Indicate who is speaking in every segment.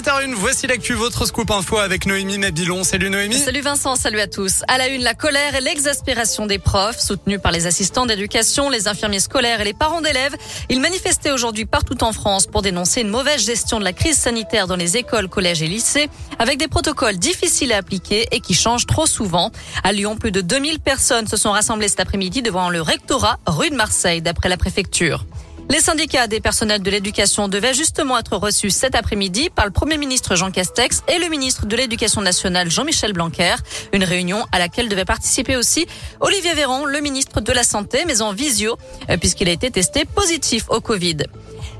Speaker 1: 7h01, voici l'actu, votre scoop info avec Noémie Mabilon. Salut Noémie.
Speaker 2: Salut Vincent, salut à tous. À la une, la colère et l'exaspération des profs, soutenus par les assistants d'éducation, les infirmiers scolaires et les parents d'élèves. Ils manifestaient aujourd'hui partout en France pour dénoncer une mauvaise gestion de la crise sanitaire dans les écoles, collèges et lycées, avec des protocoles difficiles à appliquer et qui changent trop souvent. À Lyon, plus de 2000 personnes se sont rassemblées cet après-midi devant le rectorat rue de Marseille, d'après la préfecture. Les syndicats des personnels de l'éducation devaient justement être reçus cet après-midi par le Premier ministre Jean Castex et le ministre de l'Éducation nationale Jean-Michel Blanquer. Une réunion à laquelle devait participer aussi Olivier Véran, le ministre de la Santé, mais en visio, euh, puisqu'il a été testé positif au Covid.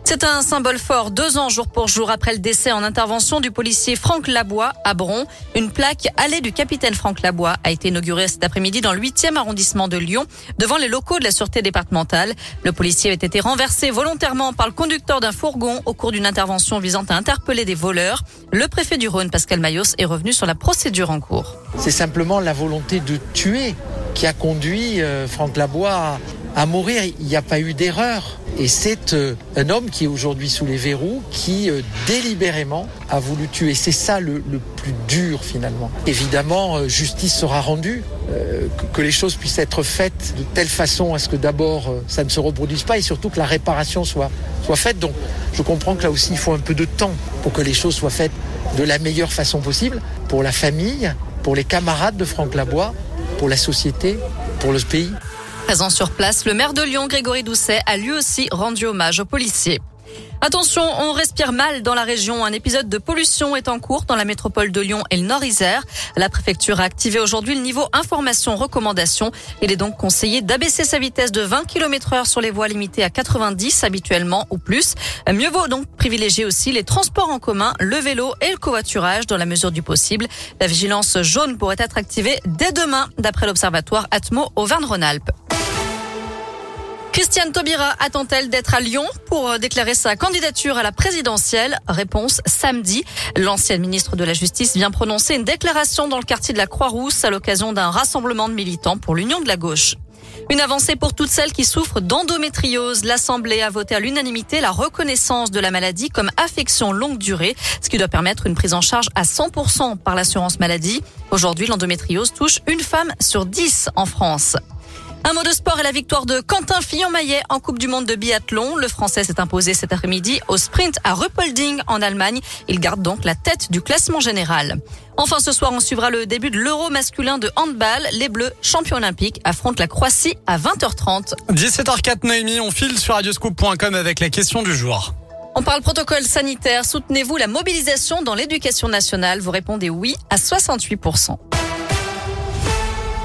Speaker 2: C'est un symbole fort, deux ans jour pour jour après le décès en intervention du policier Franck Labois à Bron. Une plaque allée du capitaine Franck Labois a été inaugurée cet après-midi dans le 8e arrondissement de Lyon, devant les locaux de la sûreté départementale. Le policier avait été renversé volontairement par le conducteur d'un fourgon au cours d'une intervention visant à interpeller des voleurs. Le préfet du Rhône, Pascal Mayos, est revenu sur la procédure en cours.
Speaker 3: C'est simplement la volonté de tuer qui a conduit euh, Franck Labois à mourir. Il n'y a pas eu d'erreur. Et c'est euh, un homme qui est aujourd'hui sous les verrous, qui euh, délibérément a voulu tuer. C'est ça le, le, plus dur finalement. Évidemment, euh, justice sera rendue, que, que, les choses puissent être faites de telle façon à ce que d'abord ça ne se reproduise pas et surtout que la réparation soit, soit faite. Donc je comprends que là aussi il faut un peu de temps pour que les choses soient faites de la meilleure façon possible pour la famille, pour les camarades de Franck Labois, pour la société, pour le pays.
Speaker 2: Présent sur place, le maire de Lyon, Grégory Doucet, a lui aussi rendu hommage aux policiers. Attention, on respire mal dans la région. Un épisode de pollution est en cours dans la métropole de Lyon et le Nord-Isère. La préfecture a activé aujourd'hui le niveau information recommandation. Il est donc conseillé d'abaisser sa vitesse de 20 km heure sur les voies limitées à 90 habituellement ou plus. Mieux vaut donc privilégier aussi les transports en commun, le vélo et le covoiturage dans la mesure du possible. La vigilance jaune pourrait être activée dès demain d'après l'observatoire Atmo Auvergne-Rhône-Alpes. Christiane Taubira attend-elle d'être à Lyon pour déclarer sa candidature à la présidentielle? Réponse samedi. L'ancienne ministre de la Justice vient prononcer une déclaration dans le quartier de la Croix-Rousse à l'occasion d'un rassemblement de militants pour l'Union de la gauche. Une avancée pour toutes celles qui souffrent d'endométriose. L'Assemblée a voté à l'unanimité la reconnaissance de la maladie comme affection longue durée, ce qui doit permettre une prise en charge à 100% par l'assurance maladie. Aujourd'hui, l'endométriose touche une femme sur dix en France. Un mot de sport et la victoire de Quentin Fillon-Maillet en Coupe du Monde de biathlon. Le Français s'est imposé cet après-midi au sprint à Ruppolding en Allemagne. Il garde donc la tête du classement général. Enfin, ce soir, on suivra le début de l'Euro masculin de handball. Les Bleus, champions olympiques, affrontent la Croatie à 20h30.
Speaker 1: 17h04, Noémie, on file sur radioscoop.com avec la question du jour.
Speaker 2: On parle protocole sanitaire. Soutenez-vous la mobilisation dans l'éducation nationale? Vous répondez oui à 68%.